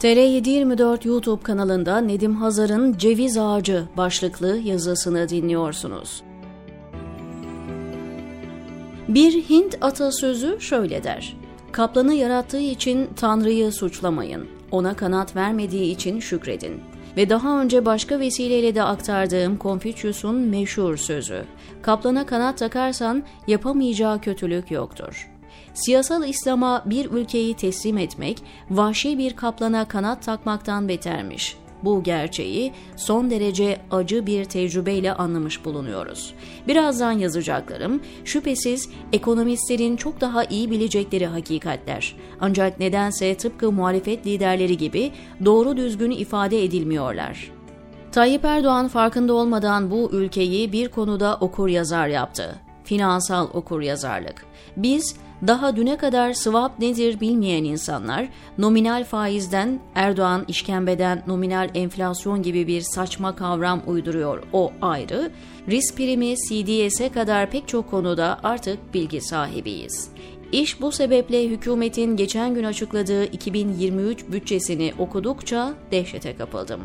TR724 YouTube kanalında Nedim Hazar'ın Ceviz Ağacı başlıklı yazısını dinliyorsunuz. Bir Hint atasözü şöyle der. Kaplanı yarattığı için Tanrı'yı suçlamayın. Ona kanat vermediği için şükredin. Ve daha önce başka vesileyle de aktardığım Konfüçyüs'ün meşhur sözü. Kaplana kanat takarsan yapamayacağı kötülük yoktur. Siyasal İslam'a bir ülkeyi teslim etmek, vahşi bir kaplana kanat takmaktan betermiş. Bu gerçeği son derece acı bir tecrübeyle anlamış bulunuyoruz. Birazdan yazacaklarım şüphesiz ekonomistlerin çok daha iyi bilecekleri hakikatler. Ancak nedense tıpkı muhalefet liderleri gibi doğru düzgün ifade edilmiyorlar. Tayyip Erdoğan farkında olmadan bu ülkeyi bir konuda okur yazar yaptı. Finansal okur yazarlık. Biz daha düne kadar swap nedir bilmeyen insanlar, nominal faizden, Erdoğan işkembeden nominal enflasyon gibi bir saçma kavram uyduruyor o ayrı, risk primi CDS'e kadar pek çok konuda artık bilgi sahibiyiz. İş bu sebeple hükümetin geçen gün açıkladığı 2023 bütçesini okudukça dehşete kapıldım.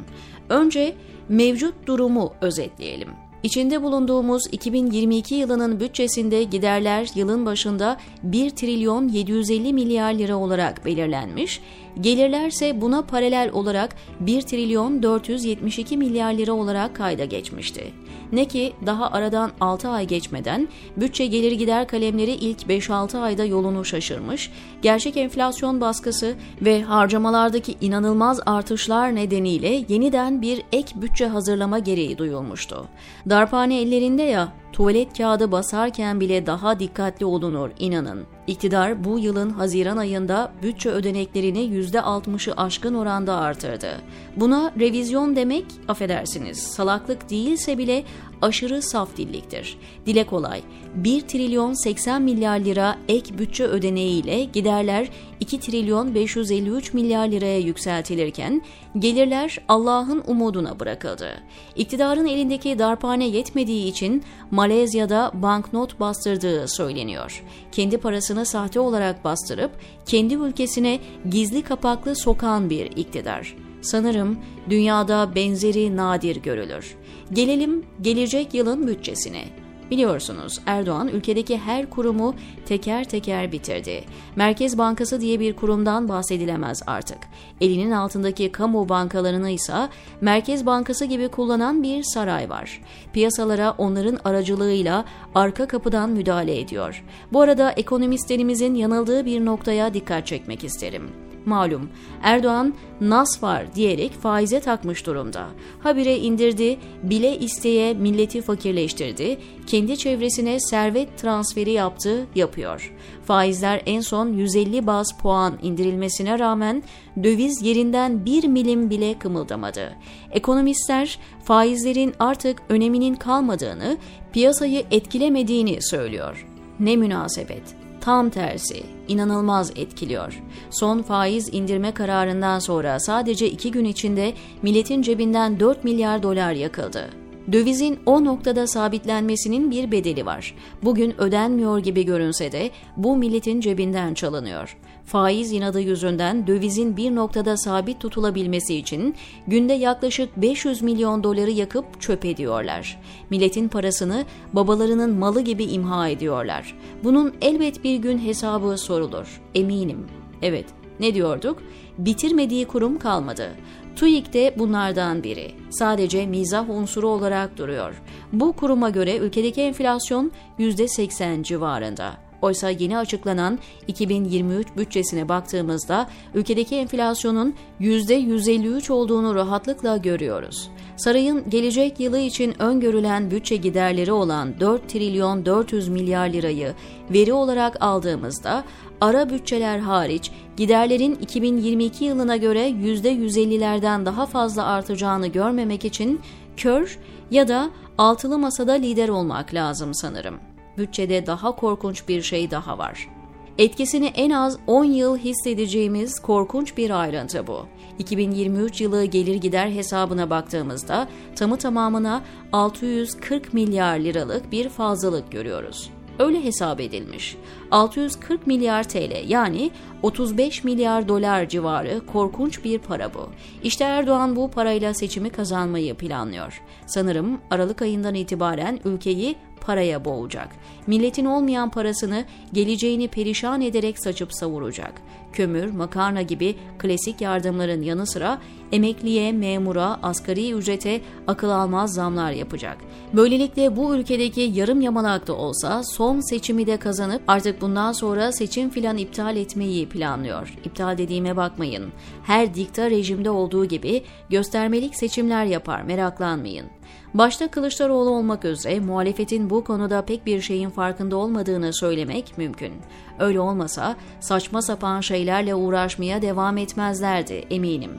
Önce mevcut durumu özetleyelim. İçinde bulunduğumuz 2022 yılının bütçesinde giderler yılın başında 1 trilyon 750 milyar lira olarak belirlenmiş, gelirlerse buna paralel olarak 1 trilyon 472 milyar lira olarak kayda geçmişti. Ne ki daha aradan 6 ay geçmeden bütçe gelir gider kalemleri ilk 5-6 ayda yolunu şaşırmış, gerçek enflasyon baskısı ve harcamalardaki inanılmaz artışlar nedeniyle yeniden bir ek bütçe hazırlama gereği duyulmuştu. Darphane ellerinde ya, tuvalet kağıdı basarken bile daha dikkatli olunur inanın. İktidar bu yılın Haziran ayında bütçe ödeneklerini %60'ı aşkın oranda artırdı. Buna revizyon demek, affedersiniz, salaklık değilse bile aşırı saf dilliktir. Dile kolay, 1 trilyon 80 milyar lira ek bütçe ödeneğiyle giderler 2 trilyon 553 milyar liraya yükseltilirken gelirler Allah'ın umuduna bırakıldı. İktidarın elindeki darphane yetmediği için Malezya'da banknot bastırdığı söyleniyor. Kendi parasını sahte olarak bastırıp kendi ülkesine gizli kapaklı sokan bir iktidar. Sanırım dünyada benzeri nadir görülür. Gelelim gelecek yılın bütçesine. Biliyorsunuz Erdoğan ülkedeki her kurumu teker teker bitirdi. Merkez Bankası diye bir kurumdan bahsedilemez artık. Elinin altındaki kamu bankalarını ise Merkez Bankası gibi kullanan bir saray var. Piyasalara onların aracılığıyla arka kapıdan müdahale ediyor. Bu arada ekonomistlerimizin yanıldığı bir noktaya dikkat çekmek isterim. Malum Erdoğan nas var diyerek faize takmış durumda. Habire indirdi, bile isteye milleti fakirleştirdi, kendi çevresine servet transferi yaptı, yapıyor. Faizler en son 150 baz puan indirilmesine rağmen döviz yerinden bir milim bile kımıldamadı. Ekonomistler faizlerin artık öneminin kalmadığını, piyasayı etkilemediğini söylüyor. Ne münasebet tam tersi inanılmaz etkiliyor. Son faiz indirme kararından sonra sadece iki gün içinde milletin cebinden 4 milyar dolar yakıldı. Dövizin o noktada sabitlenmesinin bir bedeli var. Bugün ödenmiyor gibi görünse de bu milletin cebinden çalınıyor. Faiz inadı yüzünden dövizin bir noktada sabit tutulabilmesi için günde yaklaşık 500 milyon doları yakıp çöp ediyorlar. Milletin parasını babalarının malı gibi imha ediyorlar. Bunun elbet bir gün hesabı sorulur. Eminim. Evet, ne diyorduk? Bitirmediği kurum kalmadı. TÜİK de bunlardan biri. Sadece mizah unsuru olarak duruyor. Bu kuruma göre ülkedeki enflasyon %80 civarında. Oysa yeni açıklanan 2023 bütçesine baktığımızda ülkedeki enflasyonun %153 olduğunu rahatlıkla görüyoruz. Sarayın gelecek yılı için öngörülen bütçe giderleri olan 4 trilyon 400 milyar lirayı veri olarak aldığımızda ara bütçeler hariç giderlerin 2022 yılına göre %150'lerden daha fazla artacağını görmemek için kör ya da altılı masada lider olmak lazım sanırım bütçede daha korkunç bir şey daha var. Etkisini en az 10 yıl hissedeceğimiz korkunç bir ayrıntı bu. 2023 yılı gelir gider hesabına baktığımızda tamı tamamına 640 milyar liralık bir fazlalık görüyoruz. Öyle hesap edilmiş. 640 milyar TL yani 35 milyar dolar civarı korkunç bir para bu. İşte Erdoğan bu parayla seçimi kazanmayı planlıyor. Sanırım Aralık ayından itibaren ülkeyi paraya boğacak. Milletin olmayan parasını geleceğini perişan ederek saçıp savuracak. Kömür, makarna gibi klasik yardımların yanı sıra emekliye, memura, asgari ücrete akıl almaz zamlar yapacak. Böylelikle bu ülkedeki yarım yamalak da olsa son seçimi de kazanıp artık bundan sonra seçim filan iptal etmeyi planlıyor. İptal dediğime bakmayın. Her dikta rejimde olduğu gibi göstermelik seçimler yapar meraklanmayın. Başta Kılıçdaroğlu olmak üzere muhalefetin bu konuda pek bir şeyin farkında olmadığını söylemek mümkün. Öyle olmasa saçma sapan şeylerle uğraşmaya devam etmezlerdi eminim.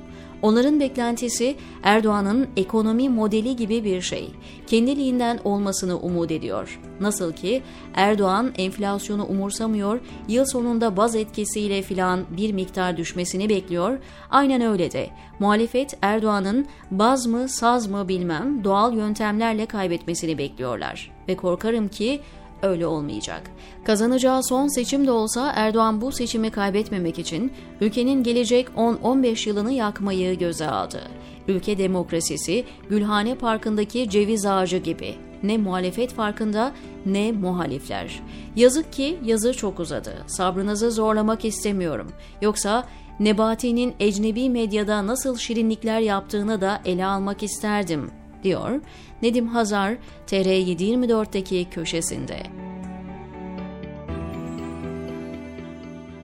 Onların beklentisi Erdoğan'ın ekonomi modeli gibi bir şey. Kendiliğinden olmasını umut ediyor. Nasıl ki Erdoğan enflasyonu umursamıyor, yıl sonunda baz etkisiyle filan bir miktar düşmesini bekliyor. Aynen öyle de. Muhalefet Erdoğan'ın baz mı saz mı bilmem doğal yöntemlerle kaybetmesini bekliyorlar. Ve korkarım ki öyle olmayacak. Kazanacağı son seçim de olsa Erdoğan bu seçimi kaybetmemek için ülkenin gelecek 10-15 yılını yakmayı göze aldı. Ülke demokrasisi Gülhane Parkı'ndaki ceviz ağacı gibi. Ne muhalefet farkında ne muhalifler. Yazık ki yazı çok uzadı. Sabrınızı zorlamak istemiyorum. Yoksa Nebati'nin ecnebi medyada nasıl şirinlikler yaptığını da ele almak isterdim, diyor Nedim Hazar TR724'deki köşesinde.